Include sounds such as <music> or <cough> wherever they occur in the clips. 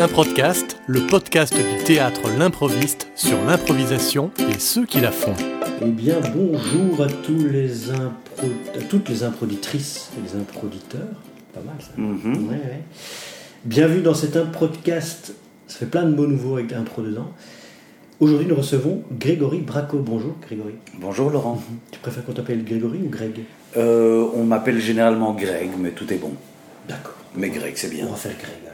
Un podcast, le podcast du théâtre L'improviste sur l'improvisation et ceux qui la font. Eh bien, bonjour à, tous les impro... à toutes les improditrices et les improditeurs. Pas mal ça. Mhm. Ouais, ouais. Bienvenue dans cet improdcast. Ça fait plein de mots nouveaux avec impro dedans. Aujourd'hui, nous recevons Grégory Braco. Bonjour Grégory. Bonjour Laurent. Tu préfères qu'on t'appelle Grégory ou Greg? Euh, on m'appelle généralement Greg, mais tout est bon. D'accord. Mais Greg, c'est bien. On va faire Greg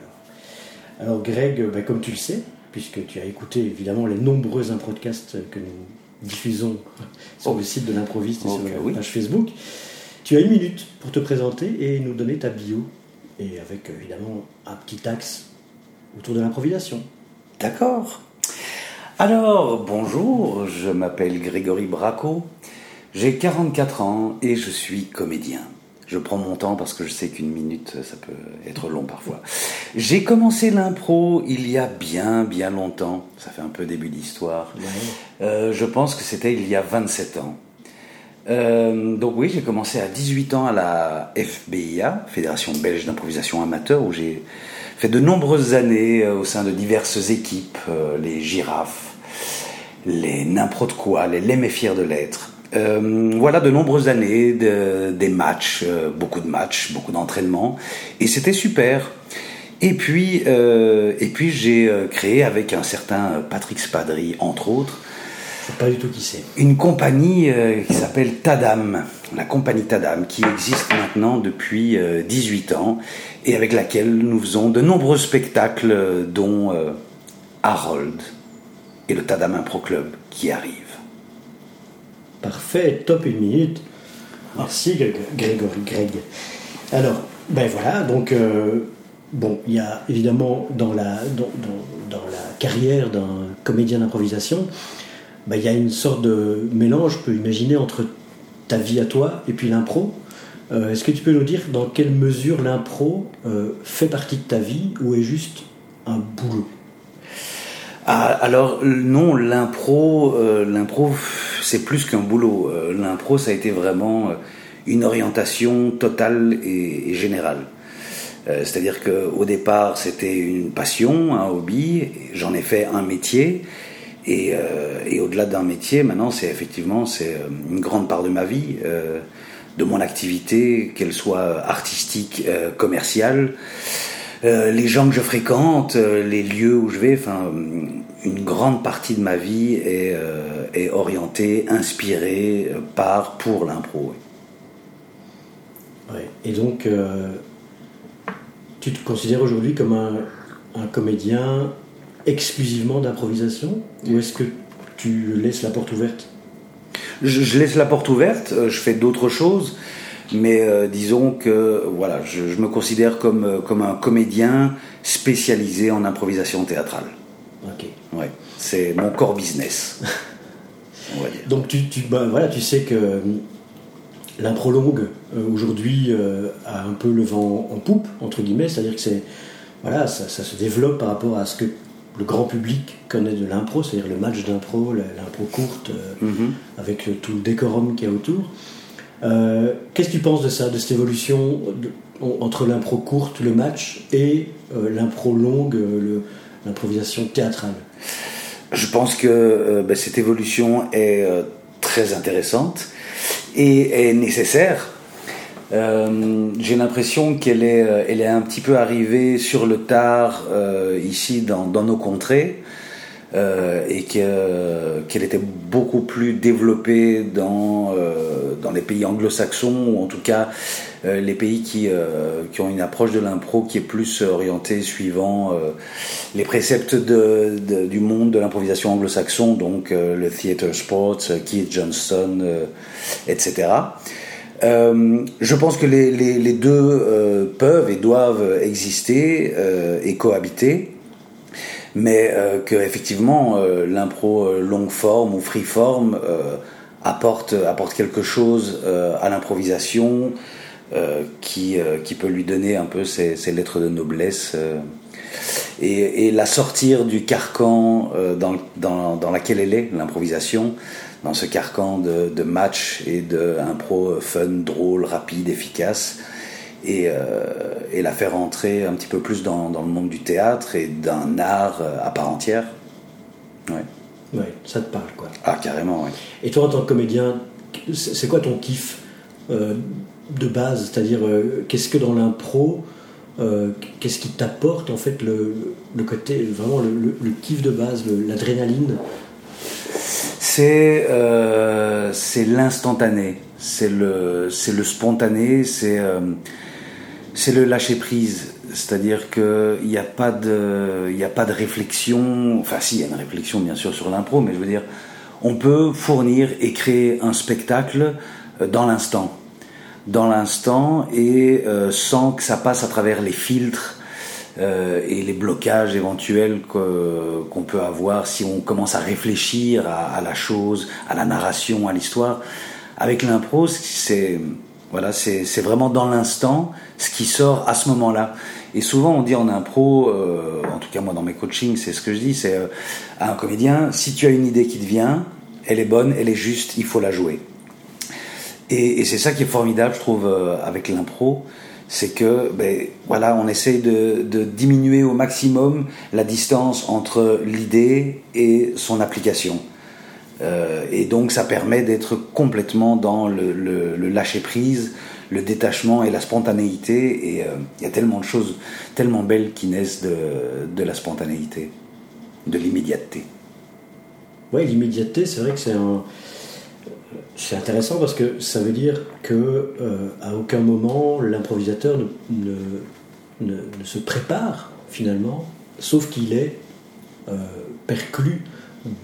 alors. Greg, ben, comme tu le sais, puisque tu as écouté évidemment les nombreux improdcasts que nous diffusons sur le site de l'improviste et Ok, sur la oui. page Facebook, tu as une minute pour te présenter et nous donner ta bio. Et avec évidemment un petit axe autour de l'improvisation. D'accord. Alors, bonjour, je m'appelle Grégory Braco, j'ai 44 ans et je suis comédien. Je prends mon temps parce que je sais qu'une minute, ça peut être long parfois. J'ai commencé l'impro il y a bien, bien longtemps. Ça fait un peu début d'histoire. Euh, je pense que c'était il y a 27 ans. Euh, donc oui, j'ai commencé à 18 ans à la FBIA, Fédération Belge d'improvisation amateur, où j'ai fait de nombreuses années euh, au sein de diverses équipes, euh, les girafes, les n'importe quoi, les l'aimés fiers de l'être. Euh, voilà de nombreuses années, de- des matchs, euh, beaucoup de matchs, beaucoup d'entraînements, et c'était super. Et puis, euh, et puis j'ai créé avec un certain Patrick Spadry, entre autres, Je sais pas du tout qui c'est. une compagnie qui s'appelle Tadam, la compagnie Tadam, qui existe maintenant depuis euh, 18 ans et avec laquelle nous faisons de nombreux spectacles, dont Harold et le Tadam Impro Club qui arrivent. Parfait, top une minute. Merci Gré- Grégory, Greg. Alors, ben voilà, donc, euh, bon, il y a évidemment dans la, dans- dans la carrière d'un comédien d'improvisation, ben, il y a une sorte de mélange, je peux imaginer, entre ta vie à toi et puis l'impro. Euh, Est-ce que tu peux nous dire dans quelle mesure l'impro euh, fait partie de ta vie ou est juste un boulot? Ah, alors non, l'impro, euh, l'impro, c'est plus qu'un boulot. Euh, l'impro, ça a été vraiment euh, une orientation totale et, et générale. C'est-à-dire que au départ, c'était une passion, un hobby. J'en ai fait un métier. Et, et au-delà d'un métier, maintenant, c'est effectivement c'est une grande part de ma vie, de mon activité, qu'elle soit artistique, commerciale. Euh, les gens que je fréquente, euh, les lieux où je vais, enfin, une grande partie de ma vie est, euh, est orientée, inspirée par, pour l'impro. Ouais. Et donc, euh, tu te considères aujourd'hui comme un, un comédien exclusivement d'improvisation? Ou est-ce que tu laisses la porte ouverte? Je, je laisse la porte ouverte, je fais d'autres choses, mais euh, disons que voilà, je, je me considère comme, euh, comme un comédien spécialisé en improvisation théâtrale. Ok. Ouais, c'est mon core business, <laughs> on va dire. Donc, tu, tu, bah, voilà, tu sais que euh, l'impro longue, euh, aujourd'hui, euh, a un peu le vent en poupe, entre guillemets, c'est-à-dire que c'est, voilà, ça, ça se développe par rapport à ce que le grand public connaît de l'impro, c'est-à-dire le match d'impro, l'impro courte, Mhm. avec tout le décorum qu'il y a autour. Euh, Qu'est-ce que tu penses de ça, de cette évolution entre l'impro courte, le match, et euh, l'impro longue, euh, l'improvisation théâtrale? Je pense que ben, cette évolution est très intéressante et est nécessaire. J'ai l'impression qu'elle est, elle est un petit peu arrivée sur le tard ici dans nos contrées euh, et que- qu'elle était beaucoup plus développée dans, euh, dans les pays anglo-saxons ou en tout cas euh, les pays qui, qui ont une approche de l'impro qui est plus orientée suivant les préceptes du monde de l'improvisation anglo-saxon, donc le theater sports, Keith Johnston, etc. Je pense que les, deux peuvent et doivent exister et cohabiter, mais euh, que effectivement euh, l'impro euh, longue forme ou free form euh, apporte apporte quelque chose à l'improvisation qui qui peut lui donner un peu ses, lettres de noblesse et, la sortir du carcan dans, dans, dans laquelle elle est, l'improvisation, dans ce carcan de, de match et de impro fun, drôle, rapide, efficace, et, et, la faire entrer un petit peu plus dans, dans le monde du théâtre et d'un art à part entière. Ouais. Ouais, ça te parle quoi. Ah, carrément, oui. Et toi, en tant que comédien, c'est quoi ton kiff de base? C'est-à-dire, qu'est-ce que dans l'impro, qu'est-ce qui t'apporte en fait le, le, côté, vraiment le, le kiff de base, l'adrénaline? C'est euh, l'instantané, c'est le, le spontané, c'est euh, le lâcher prise. C'est-à-dire qu'il n'y a, pas de, a pas de réflexion, enfin si, il y a une réflexion bien sûr sur l'impro, mais je veux dire, on peut fournir et créer un spectacle euh, dans l'instant. Dans l'instant et euh, sans que ça passe à travers les filtres euh, et les blocages éventuels qu'on peut avoir si on commence à réfléchir à, la chose, à la narration, à l'histoire. Avec l'impro, c'est voilà, c'est vraiment dans l'instant ce qui sort à ce moment-là. Et souvent, on dit en impro, euh, en tout cas moi dans mes coachings, c'est ce que je dis, c'est euh, à un comédien, si tu as une idée qui te vient, elle est bonne, elle est juste, il faut la jouer. Et, c'est ça qui est formidable, je trouve, avec l'impro, c'est que ben, voilà, on essaye de, diminuer au maximum la distance entre l'idée et son application. Euh, et donc ça permet d'être complètement dans le, lâcher prise, le détachement et la spontanéité. Et euh, il y a tellement de choses tellement belles qui naissent de, de la spontanéité, de l'immédiateté. Oui, l'immédiateté, c'est vrai que c'est c'est intéressant parce que ça veut dire que euh, à aucun moment l'improvisateur ne, ne, se prépare finalement, sauf qu'il est euh, perclus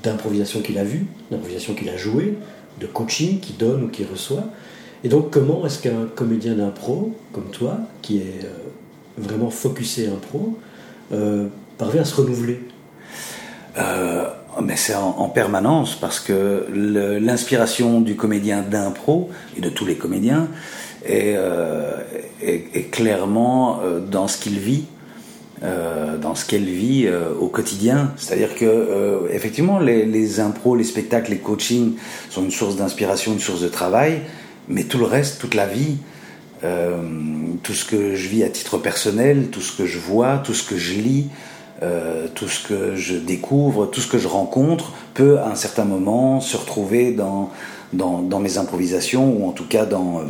d'improvisation qu'il a vue, d'improvisation qu'il a jouée, de coaching qu'il donne ou qu'il reçoit. Et donc comment est-ce qu'un comédien d'impro, comme toi, qui est euh, vraiment focusé impro, parvient à se renouveler? Mais c'est en, permanence parce que l'inspiration du comédien d'impro et de tous les comédiens est, euh, clairement euh, dans ce qu'il vit, euh, dans ce qu'elle vit au quotidien. C'est-à-dire que effectivement les, les impros, les spectacles, les coachings sont une source d'inspiration, une source de travail, mais tout le reste, toute la vie, tout ce que je vis à titre personnel, tout ce que je vois, tout ce que je lis, euh, tout ce que je découvre, tout ce que je rencontre peut à un certain moment se retrouver dans, dans, mes improvisations ou en tout cas dans, euh,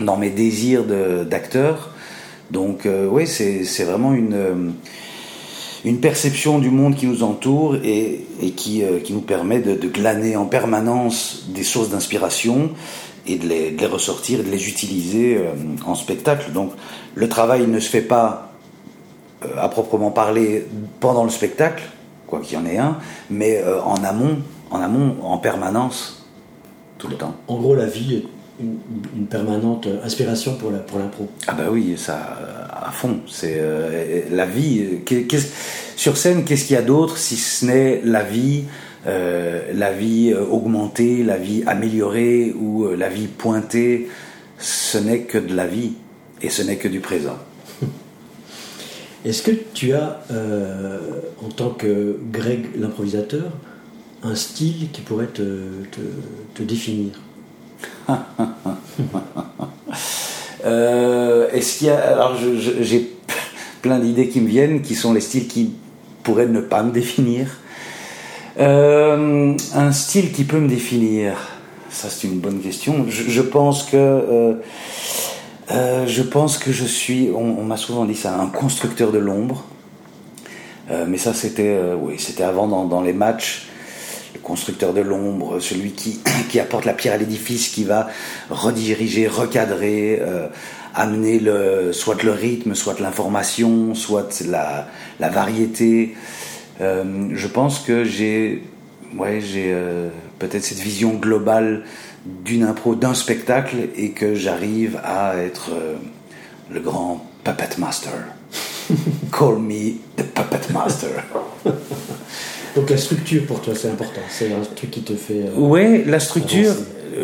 dans mes désirs d'acteur. Donc euh, oui, c'est vraiment une, une perception du monde qui nous entoure et, et qui, qui, nous permet de, glaner en permanence des sources d'inspiration et de les, de les, ressortir, de les utiliser en spectacle. Donc le travail ne se fait pas euh, à proprement parler pendant le spectacle, quoi qu'il y en ait un, mais euh, en amont, en amont, en permanence, tout le temps. En gros, la vie est une, permanente inspiration pour la pour l'impro. Ah bah oui, ça à fond. C'est euh, la vie. sur scène, qu'est-ce qu'il y a d'autre si ce n'est la vie, la vie augmentée, la vie améliorée ou la vie pointée. Ce n'est que de la vie et ce n'est que du présent. <laughs> Est-ce que tu as, euh, en tant que Greg l'improvisateur, un style qui pourrait te, te, définir? <laughs> Euh, Est-ce qu'il y a. Alors, j'ai <laughs> plein d'idées qui me viennent, qui sont les styles qui pourraient ne pas me définir. Euh, un style qui peut me définir, ça c'est une bonne question. Je, pense que euh, je pense que je suis, on, m'a souvent dit ça, un constructeur de l'ombre. Euh, mais ça, c'était, euh, oui, c'était avant dans, les matchs. Le constructeur de l'ombre, celui qui, <coughs> qui apporte la pierre à l'édifice, qui va rediriger, recadrer, amener le, soit le rythme, soit l'information, soit la variété. Je pense que j'ai, ouais, j'ai peut-être cette vision globale d'une impro, d'un spectacle, et que j'arrive à être euh, le grand puppet master. <laughs> Call me the puppet master. <laughs> Donc la structure pour toi c'est important, c'est un truc qui te fait. Euh, oui, la structure.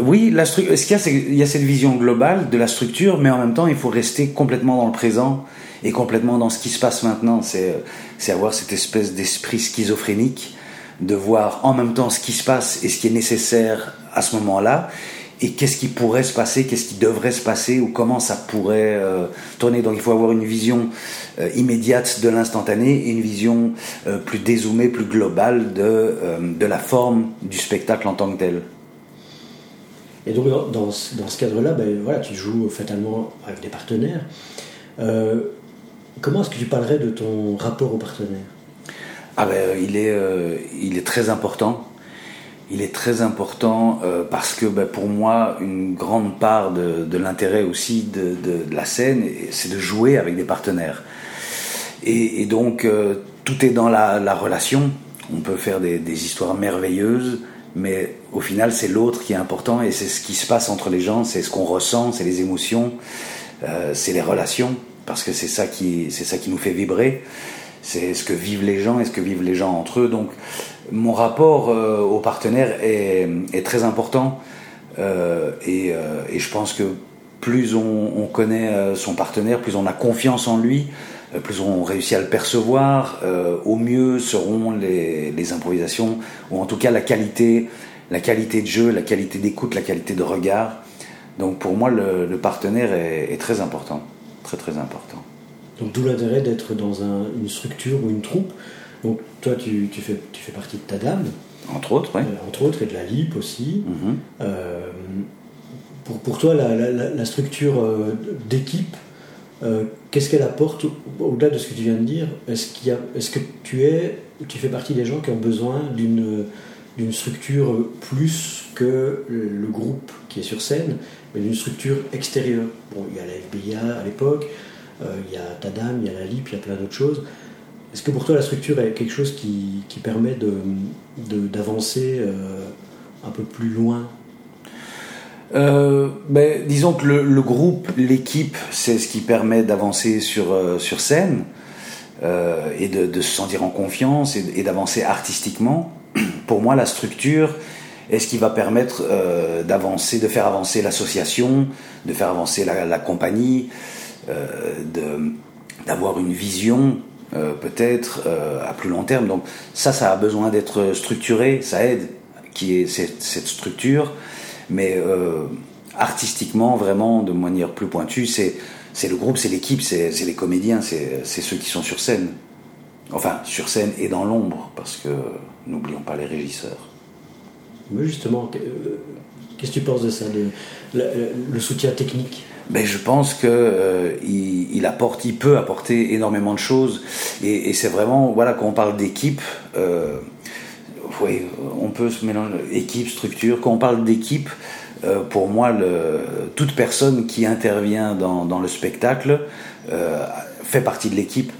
Oui, la structure. Ce qu'il y a, c'est qu'il y a cette vision globale de la structure, mais en même temps, il faut rester complètement dans le présent et complètement dans ce qui se passe maintenant. C'est, c'est avoir cette espèce d'esprit schizophrénique de voir en même temps ce qui se passe et ce qui est nécessaire à ce moment-là, et qu'est-ce qui pourrait se passer, qu'est-ce qui devrait se passer ou comment ça pourrait euh, tourner. Donc il faut avoir une vision euh, immédiate de l'instantané et une vision euh, plus dézoomée, plus globale de, de la forme du spectacle en tant que tel. Et donc dans, dans ce, cadre-là, ben, voilà, tu joues fatalement avec des partenaires. comment est-ce que tu parlerais de ton rapport aux partenaires ah ben, il, est, il est très important il est très important euh, parce que ben, pour moi, une grande part de, l'intérêt aussi de, la scène, c'est de jouer avec des partenaires. Et, donc, euh, tout est dans la, relation. On peut faire des, histoires merveilleuses, mais au final, c'est l'autre qui est important et c'est ce qui se passe entre les gens, c'est ce qu'on ressent, c'est les émotions, euh, c'est les relations, parce que c'est ça qui, ça qui nous fait vibrer. C'est ce que vivent les gens et ce que vivent les gens entre eux. Donc, mon rapport euh, aux partenaires est, très important et, je pense que plus on, connaît son partenaire, plus on a confiance en lui, plus on réussit à le percevoir, au mieux seront les, improvisations, ou en tout cas la qualité, la qualité de jeu, la qualité d'écoute, la qualité de regard. Donc pour moi, le, partenaire est, très important, très très important. Donc d'où l'intérêt d'être dans une structure ou une troupe donc toi, tu, fais, tu fais partie de ta dame. Entre autres, oui. Euh, entre autres, et de la LIP aussi. Mhm. Euh, pour, pour, toi, la, structure euh, qu'est-ce qu'elle apporte au-delà de ce que tu viens de dire? Est-ce est que tu, es, tu fais partie des gens qui ont besoin d'une d'une structure plus que le groupe qui est sur scène, mais d'une structure extérieure? Bon, il y a la FBIA à l'époque, il y a Tadam, il y a la LIP, il y a plein d'autres choses. Est-ce que pour toi la structure est quelque chose qui, qui permet d'avancer de, euh, un peu plus loin euh, ben, disons que le, groupe, l'équipe, c'est ce qui permet d'avancer sur, euh, sur scène et de, se sentir en confiance et, d'avancer artistiquement. <clears throat> Pour moi, la structure est ce qui va permettre d'avancer, de faire avancer l'association, de faire avancer la, compagnie, d'avoir une vision euh, peut-être euh, à plus long terme. Donc ça, ça a besoin d'être structuré, ça aide qui est cette, structure, mais euh, artistiquement, vraiment, de manière plus pointue, c'est c'est le groupe, c'est l'équipe, c'est les comédiens, c'est ceux qui sont sur scène. Enfin, sur scène et dans l'ombre, parce que n'oublions pas les régisseurs. Mais justement, qu'est-ce que tu penses de ça, le soutien technique? Ben, je pense que euh, il, apporte, il peut apporter énormément de choses. Et, c'est vraiment, voilà, quand on parle d'équipe, euh, oui, on peut se mélanger équipe, structure. Quand on parle d'équipe, euh, pour moi, toute personne qui intervient dans, le spectacle euh, fait partie de l'équipe.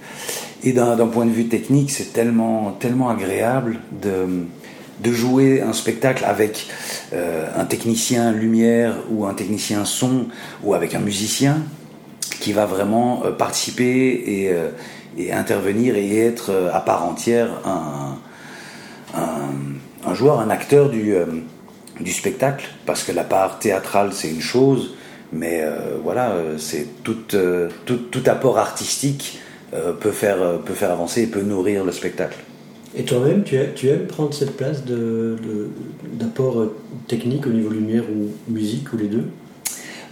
Et d'un point de vue technique, c'est tellement, tellement agréable de jouer un spectacle avec euh, un technicien lumière ou un technicien son ou avec un musicien qui va vraiment participer et, intervenir et être à part entière un, joueur, un acteur du, du spectacle parce que la part théâtrale c'est une chose mais voilà c'est tout, tout, tout, apport artistique peut, faire, peut faire avancer et peut nourrir le spectacle. Et toi-même, tu, tu, aimes prendre cette place d'apport de, technique au niveau lumière ou musique, ou les deux?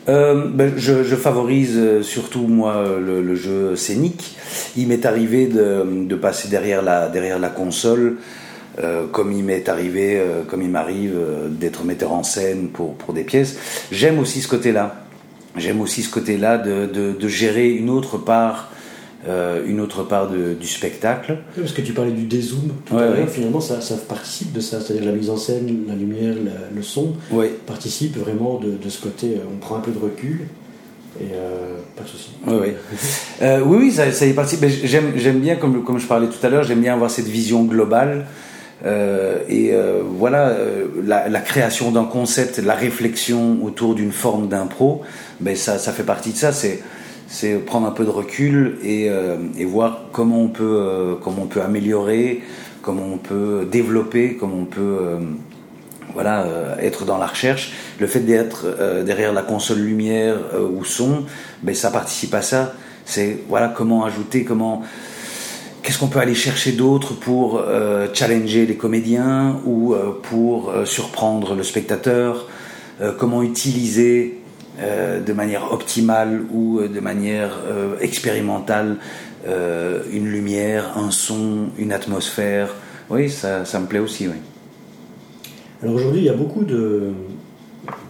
Euh, ben, je, favorise euh, surtout moi le, jeu scénique. Il m'est arrivé de, de, passer derrière la, derrière la console, euh, comme il m'est arrivé, comme il m'arrive d'être metteur en scène pour, pour des pièces. J'aime aussi ce côté-là. J'aime aussi ce côté-là de, de, gérer une autre part euh, une autre part du spectacle. parce que tu parlais du dézoom tout à l'heure, finalement ça, ça, participe de ça, c'est-à-dire la mise en scène, la lumière, le son, participe vraiment de, ce côté, euh, on prend un peu de recul. Et euh, pas de souci. Oui, oui. oui, ça, ça y participe. J'aime, j'aime bien, comme, comme je parlais tout à l'heure, j'aime bien avoir cette vision globale. Et voilà, la, la, création d'un concept, la réflexion autour d'une forme d'impro, ben ça, ça fait partie de ça. C'est c'est prendre un peu de recul et, euh, voir comment on peut euh, comment on peut améliorer, comment on peut développer, comment on peut euh, voilà être dans la recherche. Le fait d'être derrière la console lumière ou son, ben ça participe à ça. C'est voilà comment ajouter, comment qu'est-ce qu'on peut aller chercher d'autre pour challenger les comédiens ou pour surprendre le spectateur? comment utiliser de manière optimale ou de manière expérimentale une lumière, un son, une atmosphère? Oui, ça, ça me plaît aussi, oui. Alors aujourd'hui, il y a beaucoup de,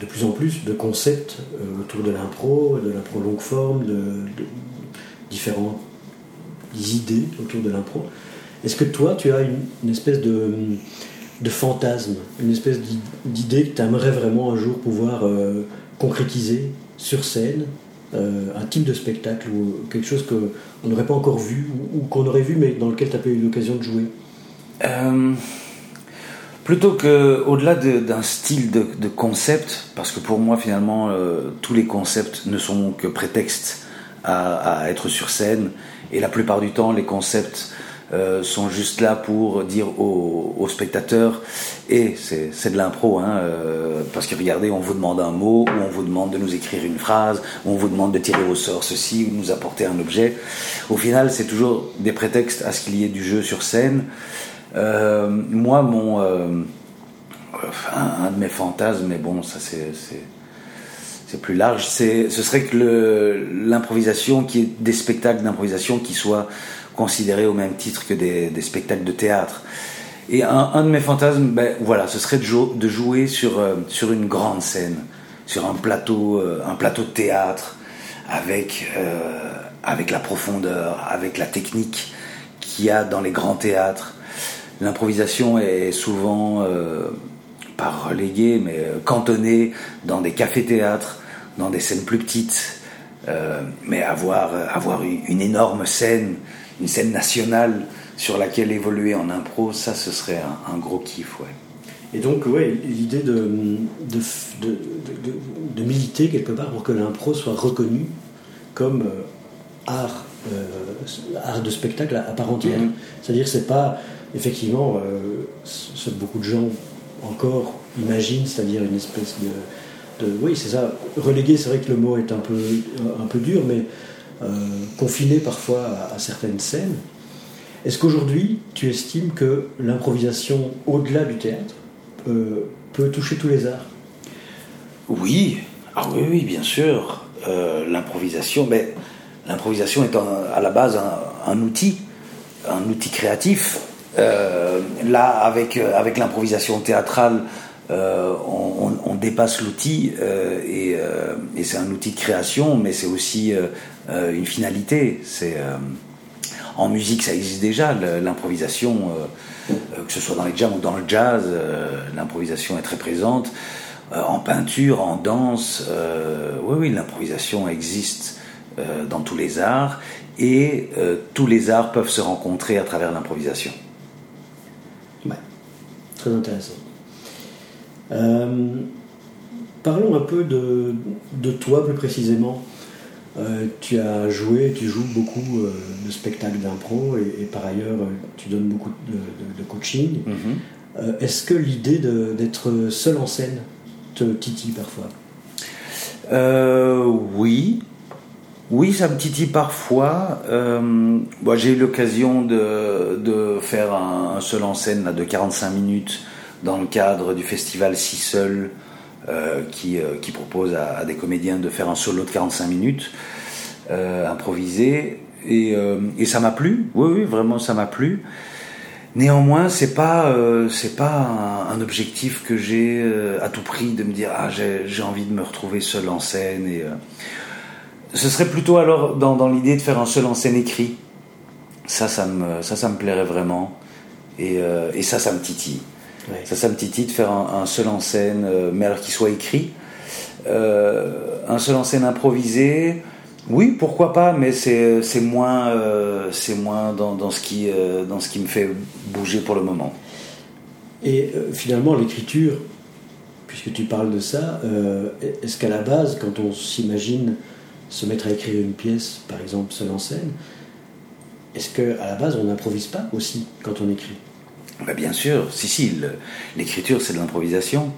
de plus en plus de concepts euh, autour de l'impro, de l'impro longue forme, de, différentes idées autour de l'impro. Est-ce que toi, tu as une, espèce de, fantasme, une espèce d'idée que tu aimerais vraiment un jour pouvoir euh, concrétiser sur scène, euh, un type de spectacle ou quelque chose qu'on n'aurait pas encore vu ou, qu'on aurait vu mais dans lequel tu n'as pas eu l'occasion de jouer? Plutôt que, au-delà d'un style de, concept, parce que pour moi finalement euh, tous les concepts ne sont que prétexte à, être sur scène, et la plupart du temps les concepts euh, sont juste là pour dire aux, spectateurs, et c'est de l'impro, hein, euh, parce que regardez, on vous demande un mot, ou on vous demande de nous écrire une phrase, ou on vous demande de tirer au sort ceci, ou nous apporter un objet. Au final, c'est toujours des prétextes à ce qu'il y ait du jeu sur scène. Euh, moi, mon, euh, un, de mes fantasmes, mais bon, ça c'est c'est plus large. C'est, ce serait que l'improvisation, qui est des spectacles d'improvisation qui soient considérés au même titre que des, spectacles de théâtre. Et un, de mes fantasmes, ben, voilà, ce serait de, jouer sur, euh, sur une grande scène, sur un plateau, un plateau de théâtre, avec, avec la profondeur, avec la technique qu'il y a dans les grands théâtres. L'improvisation est souvent, euh, pas reléguée, mais euh, cantonnée dans des cafés-théâtres, dans des scènes plus petites. Euh, mais avoir, avoir une énorme scène, une scène nationale sur laquelle évoluer en impro, ça, ce serait un, gros kiff, ouais. Et donc, ouais, l'idée de de, de, de, militer quelque part pour que l'impro soit reconnu comme art, art de spectacle à, part entière. Mm-hmm. C'est-à-dire, c'est pas effectivement, euh, ce que beaucoup de gens encore imaginent, c'est-à-dire une espèce de, oui, c'est ça. Relégué, c'est vrai que le mot est un peu, un peu dur, mais euh, confiné parfois à, certaines scènes. Est-ce qu'aujourd'hui, tu estimes que l'improvisation, au-delà du théâtre, euh, peut toucher tous les arts? Oui, ah oui, oui, bien sûr. l'improvisation, mais l'improvisation est à la base un outil, un outil créatif euh, là, avec, euh, avec l'improvisation théâtrale, euh, on, dépasse l'outil et, c'est un outil de création, mais c'est aussi une finalité. En musique, ça existe déjà l'improvisation, que ce soit dans les jams ou dans le jazz, l'improvisation est très présente. en peinture, en danse, oui, oui, l'improvisation existe dans tous les arts et tous les arts peuvent se rencontrer à travers l'improvisation. Très intéressant. Euh, parlons un peu de, de, toi plus précisément. Euh, tu as joué, tu joues beaucoup euh, de spectacles d'impro et, par ailleurs tu donnes beaucoup de, coaching. Mhm. Est-ce que l'idée d'être seul en scène te titille parfois? Oui, oui, ça me titille parfois. Euh, j'ai eu l'occasion de, de, faire un, seul en scène là, de 45 minutes dans le cadre du festival Si Seul, euh, qui, euh, qui, propose à, des comédiens de faire un solo de 45 minutes, improvisé. Et, ça m'a plu. Oui, oui, vraiment, ça m'a plu. Néanmoins, c'est pas c'est pas un, objectif que j'ai à tout prix de me dire ah j'ai envie de me retrouver seul en scène et ce serait plutôt alors dans, l'idée de faire un seul en scène écrit. Ça, ça me, ça, ça me plairait vraiment. Euh, et ça, ça me titille. Ça, ça me titille de faire un, seul en scène, euh, mais alors qu'il soit écrit. Euh, un seul en scène improvisé, oui, pourquoi pas, mais c'est moins, c'est moins dans, dans, ce qui, dans ce qui me fait bouger pour le moment. Et finalement, l'écriture, puisque tu parles de ça, est-ce qu'à la base, quand on s'imagine se mettre à écrire une pièce, par exemple seul en scène, est-ce qu'à la base on n'improvise pas aussi quand on écrit? Ben Bien sûr, si, si, l'écriture c'est de l'improvisation.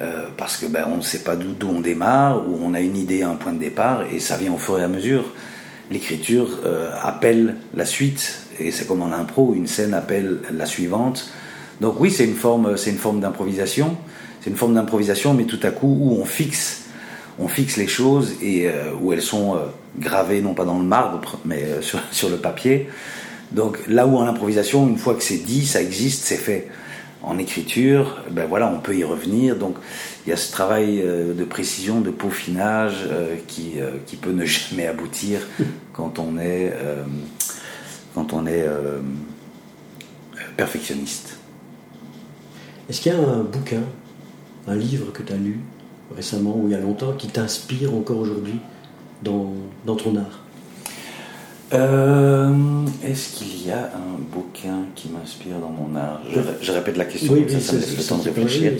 Euh, parce que ben, on ne sait pas d'où on démarre, ou on a une idée, un point de départ, et ça vient au fur et à mesure. L'écriture euh, appelle la suite, et c'est comme en impro, une scène appelle la suivante. Donc oui, c'est une forme, c'est une forme d'improvisation, c'est une forme d'improvisation, mais tout à coup où on fixe, on fixe les choses et euh, où elles sont gravées non pas dans le marbre, mais sur, le papier. Donc là où en improvisation, une fois que c'est dit, ça existe, c'est fait. En écriture, ben voilà, on peut y revenir. Donc il y a ce travail de précision, de peaufinage qui, qui peut ne jamais aboutir <laughs> quand on est quand on est perfectionniste. Est-ce qu'il y a un bouquin, un livre que tu as lu récemment ou il y a longtemps qui t'inspire encore aujourd'hui dans, dans, ton art? Euh, Est-ce qu'il y a un bouquin qui m'inspire dans mon art je, répète la question, oui, ça, ça me laisse le temps de réfléchir.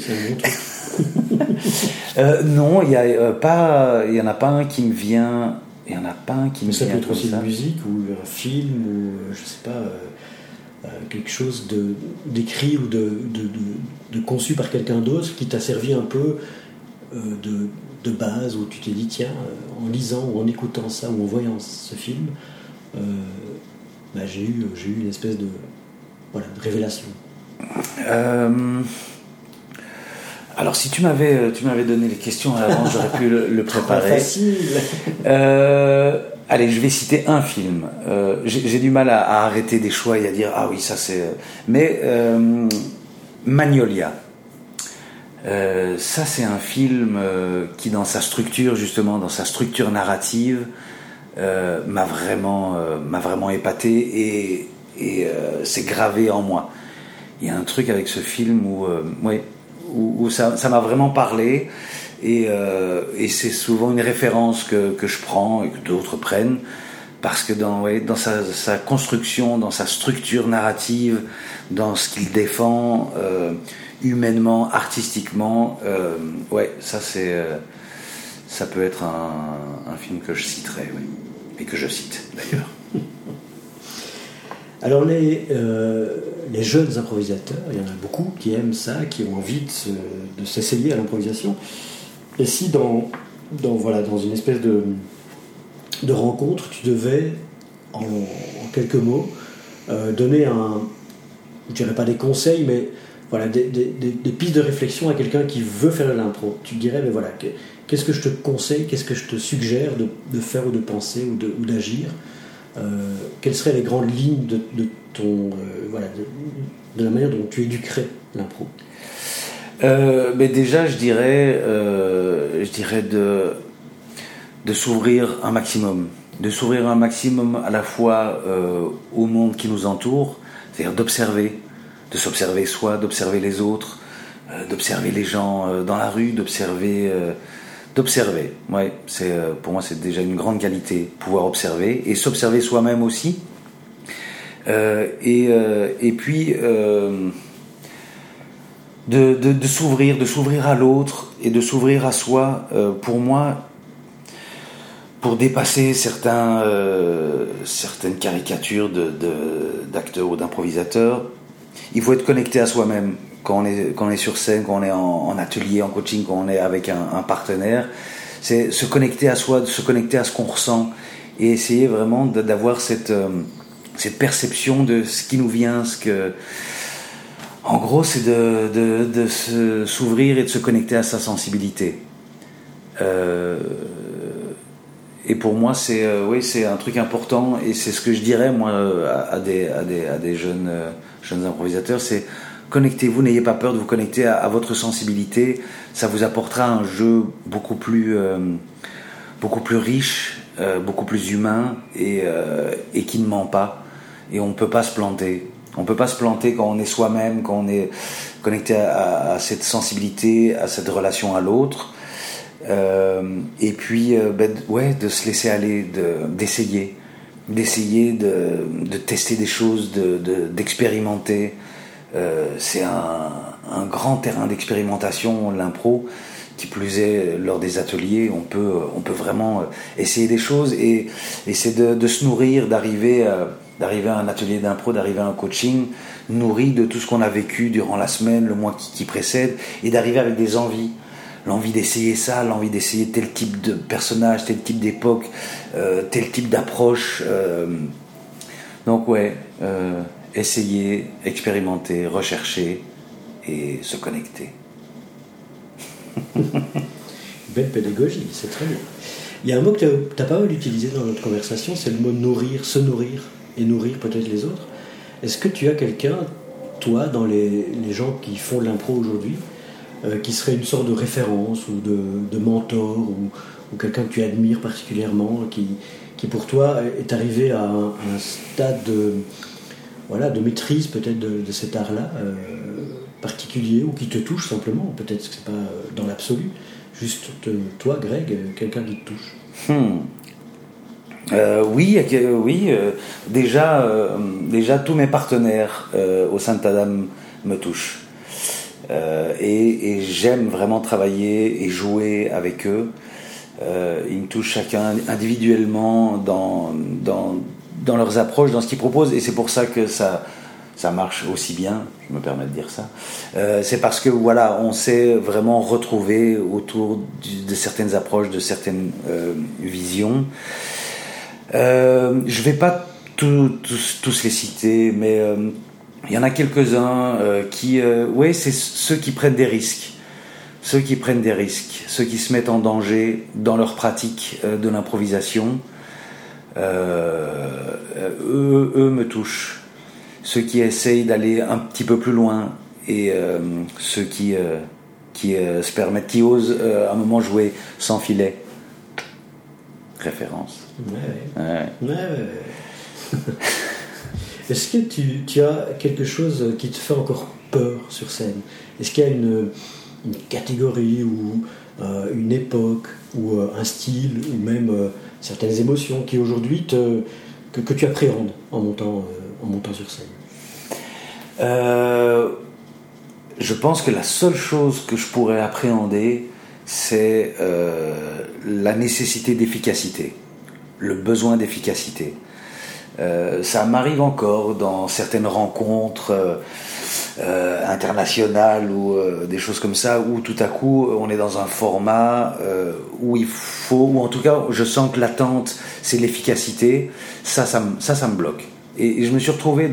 <laughs> euh, non, il n'y euh, en a pas un qui me vient. Il n'y en a pas un qui me ça vient. Ça peut être aussi une musique ou un film ou euh, je sais pas quelque chose d'écrit ou de, de, de, conçu par quelqu'un d'autre qui t'a servi un peu de, base, où tu t'es dit, tiens, en lisant ou en écoutant ça ou en voyant ce film, bah, j'ai eu, eu une espèce de, voilà, de révélation. Alors, si tu m'avais, tu m'avais donné les questions avant, <laughs> j'aurais pu le, préparer. Facile. Allez, je vais citer un film. Euh, J'ai du mal à, à, arrêter des choix et à dire ah oui ça c'est. Mais euh, Magnolia. Euh, ça c'est un film euh, qui dans sa structure justement dans sa structure narrative euh, m'a vraiment euh, m'a vraiment épaté et, et c'est gravé en moi. Il y a un truc avec ce film où ouais ça m'a vraiment parlé et, euh, c'est souvent une référence que, que je prends et que d'autres prennent, parce que dans, ouais, dans sa, construction, dans sa structure narrative, dans ce qu'il défend, euh, humainement, artistiquement, euh, ouais, ça c'est, euh, ça peut être un, un, film que je citerai, et que je cite d'ailleurs. <laughs> Alors les, euh, les jeunes improvisateurs, il y en a beaucoup qui aiment ça, qui ont envie de s'essayer à l'improvisation. Et si dans, dans, voilà, dans une espèce de, de rencontre, tu devais, en, quelques mots, euh, donner un, je dirais pas des conseils, mais voilà, des, pistes de réflexion à quelqu'un qui veut faire de l'impro. Tu dirais, mais voilà, qu'est-ce que je te conseille, qu'est-ce que je te suggère de, faire ou de penser ou d'agir euh, Quelles seraient les grandes lignes de, ton, euh, voilà, de, la manière dont tu éduquerais l'impro? Euh, mais déjà, je dirais, je dirais de, de s'ouvrir un maximum, de s'ouvrir un maximum à la fois au monde qui nous entoure, c'est-à-dire d'observer, de s'observer soi, d'observer les autres, euh, d'observer les gens euh, dans la rue, d'observer, euh, d'observer. Ouais, pour moi c'est déjà une grande qualité, pouvoir observer et s'observer soi-même aussi. et et puis de, de, s'ouvrir, de s'ouvrir à l'autre et de s'ouvrir à soi, pour moi, pour dépasser certains, certaines caricatures d'acteurs de, ou d'improvisateurs, il faut être connecté à soi-même. Quand on, est, quand on est sur scène, quand on est en, atelier, en coaching, quand on est avec un, partenaire, c'est se connecter à soi, se connecter à ce qu'on ressent et essayer vraiment d'avoir cette, euh, cette perception de ce qui nous vient, ce que en gros, c'est de, de, s'ouvrir et de se connecter à sa sensibilité. Euh, et pour moi, c'est euh, oui, un truc important et c'est ce que je dirais moi à, des, à, des, à des jeunes, jeunes improvisateurs, c'est connectez-vous, n'ayez pas peur de vous connecter à, votre sensibilité. Ça vous apportera un jeu beaucoup plus, euh, beaucoup plus riche, euh, beaucoup plus humain et, euh, et qui ne ment pas. Et on ne peut pas se planter. On peut pas se planter quand on est soi-même, quand on est connecté à, cette sensibilité, à cette relation à l'autre. Et puis, ben, ouais, de se laisser aller, d'essayer, d'essayer de, tester des choses, d'expérimenter. De, euh, C'est un, grand terrain d'expérimentation, l'impro. Qui plus est, lors des ateliers, on peut, vraiment essayer des choses et, et c'est de, se nourrir, d'arriver à d'arriver à un atelier d'impro, d'arriver à un coaching nourri de tout ce qu'on a vécu durant la semaine, le mois qui précède, et d'arriver avec des envies. L'envie d'essayer ça, l'envie d'essayer tel type de personnage, tel type d'époque, euh, tel type d'approche. Euh, donc ouais, euh, essayer, expérimenter, rechercher et se connecter. <laughs> Belle pédagogie, c'est très bien. Il y a un mot que tu as, pas mal utilisé dans notre conversation, c'est le mot nourrir, se nourrir et nourrir peut-être les autres. Est-ce que tu as quelqu'un, toi, dans les, gens qui font l'impro aujourd'hui, euh, qui serait une sorte de référence ou de, mentor ou, quelqu'un que tu admires particulièrement, qui, qui pour toi est arrivé à un, stade de, voilà, de maîtrise peut-être de, cet art-là euh, particulier ou qui te touche simplement, peut-être que c'est pas euh, dans l'absolu, juste toi, Greg, quelqu'un qui te touche. Hmm. oui, oui. déjà, déjà tous mes partenaires au Sainte-Adame me touchent. Euh, et, j'aime vraiment travailler et jouer avec eux. Euh, ils me touchent chacun individuellement dans, dans, leurs approches, dans ce qu'ils proposent, et c'est pour ça que ça, ça marche aussi bien, je me permets de dire ça. Euh, c'est parce que voilà, on s'est vraiment retrouvé autour de certaines approches, de certaines visions. je vais pas tous les citer, mais il y en a quelques-uns euh, qui, euh, oui, c'est ceux qui prennent des risques, ceux qui prennent des risques, ceux qui se mettent en danger dans leur pratique euh, de l'improvisation. eux, eux me touchent. Ceux qui essayent d'aller un petit peu plus loin et ceux qui, qui se permettent, qui osent à un moment jouer sans filet. Référence. Ouais. ouais. ouais <laughs> Est-ce que tu, as quelque chose qui te fait encore peur sur scène? Est-ce qu'il y a une, catégorie ou euh, une époque ou euh, un style ou même euh, certaines émotions qui aujourd'hui te, que, tu appréhendes en montant, en montant sur scène? Je pense que la seule chose que je pourrais appréhender, c'est la nécessité d'efficacité, le besoin d'efficacité. Euh, ça m'arrive encore dans certaines rencontres euh, euh, internationales ou des choses comme ça, où tout à coup on est dans un format où il faut, ou en tout cas je sens que l'attente c'est l'efficacité, ça ça, ça ça, me bloque. Et, je me suis retrouvé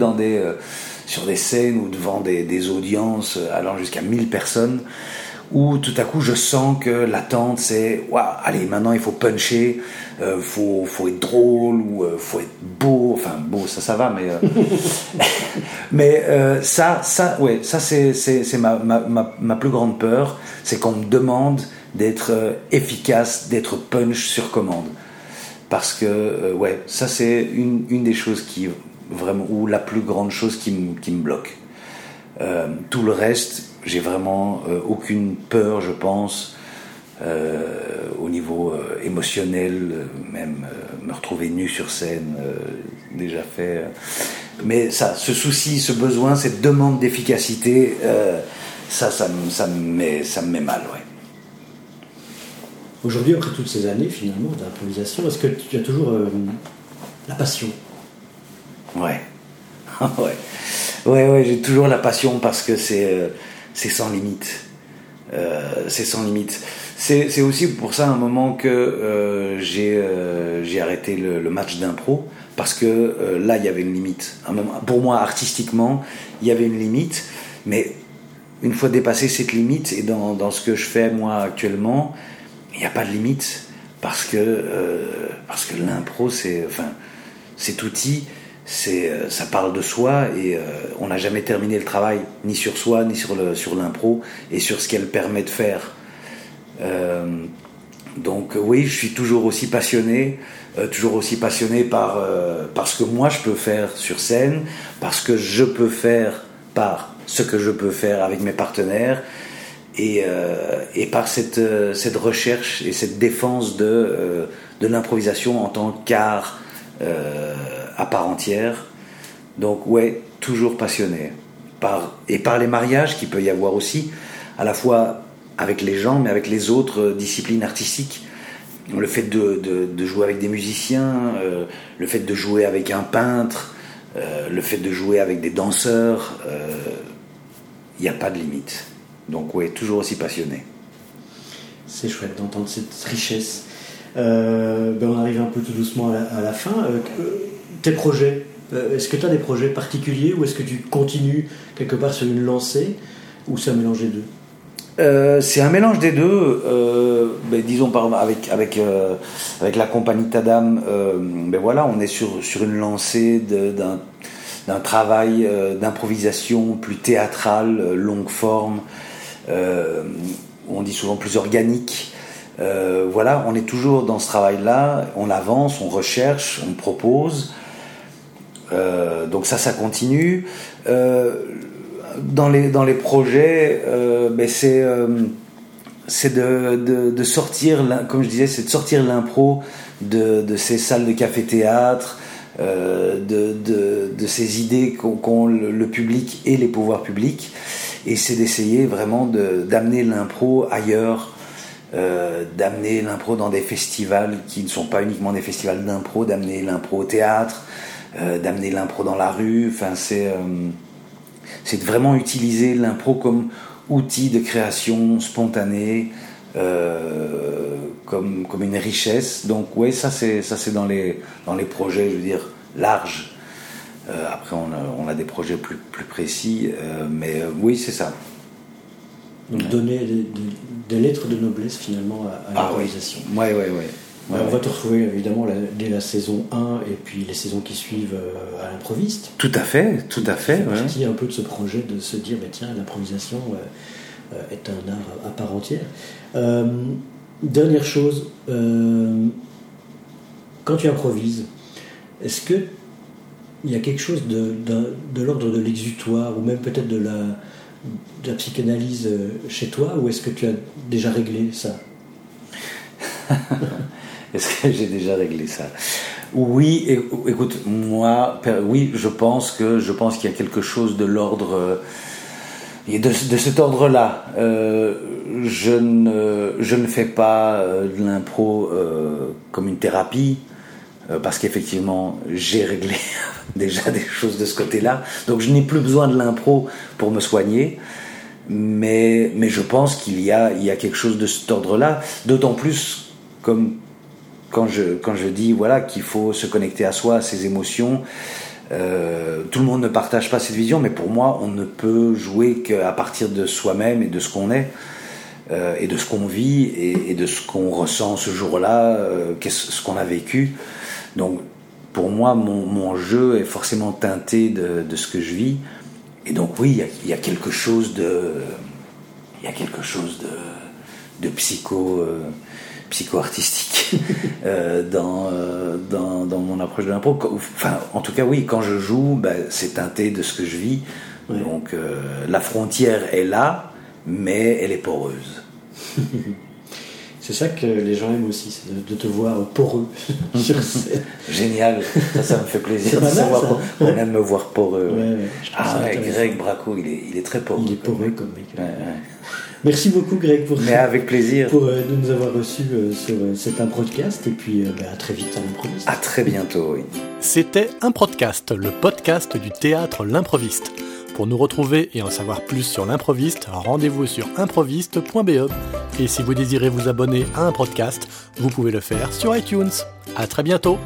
sur des scènes ou devant des, des audiences allant jusqu'à 1000 personnes où tout à coup je sens que l'attente c'est waouh allez maintenant il faut puncher euh, faut faut être drôle ou euh, faut être beau. Enfin beau ça ça va mais euh, <laughs> mais euh, ça ça ouais ça c'est c'est ma, ma, ma, plus grande peur c'est qu'on me demande d'être efficace d'être punch sur commande. Parce que ouais ça c'est une, une des choses qui vraiment ou la plus grande chose qui me qui me bloque. Tout le reste j'ai vraiment euh, aucune peur, je pense, euh, au niveau euh, émotionnel, même me retrouver nu sur scène, déjà fait. mais ça, ce souci, ce besoin, cette demande d'efficacité, ça, ça, ça, me met, ça me met mal, ouais. Aujourd'hui, après toutes ces années finalement d'improvisation, est-ce que tu as toujours la passion? Ouais. <laughs> ouais. Ouais, ouais, j'ai toujours la passion parce que c'est c'est sans limite. Euh, c'est sans limite. C'est aussi pour ça un moment que euh, euh, j'ai arrêté le, match d'impro parce que là il y avait une limite. pour moi artistiquement il y avait une limite, mais une fois dépassé cette limite et dans, dans ce que je fais moi actuellement, il n'y a pas de limite parce que parce que l'impro c'est enfin cet outil c'est euh, ça parle de soi et euh, on n'a jamais terminé le travail ni sur soi ni sur sur l'impro et sur ce qu'elle permet de faire. Euh, donc oui je suis toujours aussi passionné toujours aussi passionné par par ce que moi je peux faire sur scène par ce que je peux faire par ce que je peux faire avec mes partenaires et, et par cette, cette recherche et cette défense de, de l'improvisation en tant qu'art à part entière. Donc ouais, toujours passionné. Par, et par les mariages qu'il peut y avoir aussi, à la fois avec les gens, mais avec les autres disciplines artistiques. Le fait de, de, jouer avec des musiciens, euh, le fait de jouer avec un peintre, euh, le fait de jouer avec des danseurs, il euh, n'y a pas de limite. Donc ouais, toujours aussi passionné. C'est chouette d'entendre cette richesse. Ben on arrive un peu tout doucement à la fin tes projets euh, Est-ce que tu as des projets particuliers ou est-ce que tu continues quelque part sur une lancée ou c'est un mélange des deux? Euh, c'est un mélange des deux. Euh, ben, disons par avec avec avec la compagnie Tadam, ben voilà, on est sur sur une lancée d'un d'un travail d'improvisation plus théâtral, longue forme. on dit souvent plus organique. voilà, on est toujours dans ce travail-là. On avance, on recherche, on propose. Donc ça, ça continue. Dans les, dans les projets, euh, ben c'est euh, c'est de, de, sortir, comme je disais, c'est de sortir l'impro de, de, ces salles de café-théâtre, euh, de, ces idées qu'ont le, public et les pouvoirs publics, et c'est d'essayer vraiment d'amener l'impro ailleurs, euh, d'amener l'impro dans des festivals qui ne sont pas uniquement des festivals d'impro, d'amener l'impro au théâtre, euh, d'amener l'impro dans la rue, enfin c'est c'est de vraiment utiliser l'impro comme outil de création spontanée, euh, comme, comme une richesse. Donc oui, ça c'est ça c'est dans les dans les projets, je veux dire larges. Euh, après on a, on a, des projets plus plus précis, euh, mais oui c'est ça. Donc donner des, des, lettres de noblesse finalement à, à. Ah, oui, oui, oui. On va te retrouver évidemment dès la saison 1 et puis les saisons qui suivent euh, à l'improviste. Tout à fait, tout à fait. C'est partie un peu de ce projet de se dire, mais tiens, l'improvisation euh, euh, est un art à part entière. dernière chose, quand tu improvises, est-ce que il y a quelque chose de, de l'ordre de l'exutoire ou même peut-être de la, de la psychanalyse chez toi ou est-ce que tu as déjà réglé ça? <laughs> Est-ce que j'ai déjà réglé ça? Oui, écoute, moi, oui, je pense que je pense qu'il y a quelque chose de l'ordre euh, de, de cet ordre-là. Euh, je ne je ne fais pas euh, de l'impro comme une thérapie parce qu'effectivement j'ai réglé <laughs> déjà des choses de ce côté-là. Donc je n'ai plus besoin de l'impro pour me soigner. Mais, mais je pense qu'il y a, il y a quelque chose de cet ordre-là, d'autant plus comme quand je, quand je dis voilà, qu'il faut se connecter à soi, à ses émotions, euh, tout le monde ne partage pas cette vision, mais pour moi, on ne peut jouer qu'à partir de soi-même et de ce qu'on est, euh, et de ce qu'on vit, et, de ce qu'on ressent ce jour-là, euh, ce qu'on a vécu. Donc, pour moi, mon, mon, jeu est forcément teinté de, de, ce que je vis. Et donc, oui, il y, y, a quelque chose de. Il y a quelque chose de, de psycho psycho-artistique <laughs> euh, dans, euh, dans, dans, mon approche de l'impro. Enfin, en tout cas, oui, quand je joue, ben, c'est teinté de ce que je vis. Donc euh, la frontière est là, mais elle est poreuse. <laughs> C'est ça que les gens aiment aussi, c'est de, te voir poreux <laughs> sur scène. Génial, ça, ça me fait plaisir de savoir qu'on aime me voir poreux. ah ouais, Greg Braco, il est, il est très poreux. Il est poreux comme mec. Merci beaucoup Greg pour, Mais avec plaisir. pour euh, nous avoir reçus euh, sur euh, cet podcast et puis bah, à très vite à l'improviste. À très bientôt, oui. C'était un podcast, le podcast du théâtre L'improviste. Pour nous retrouver et en savoir plus sur l'improviste, rendez-vous sur improviste.be. Et si vous désirez vous abonner à un podcast, vous pouvez le faire sur iTunes. À très bientôt.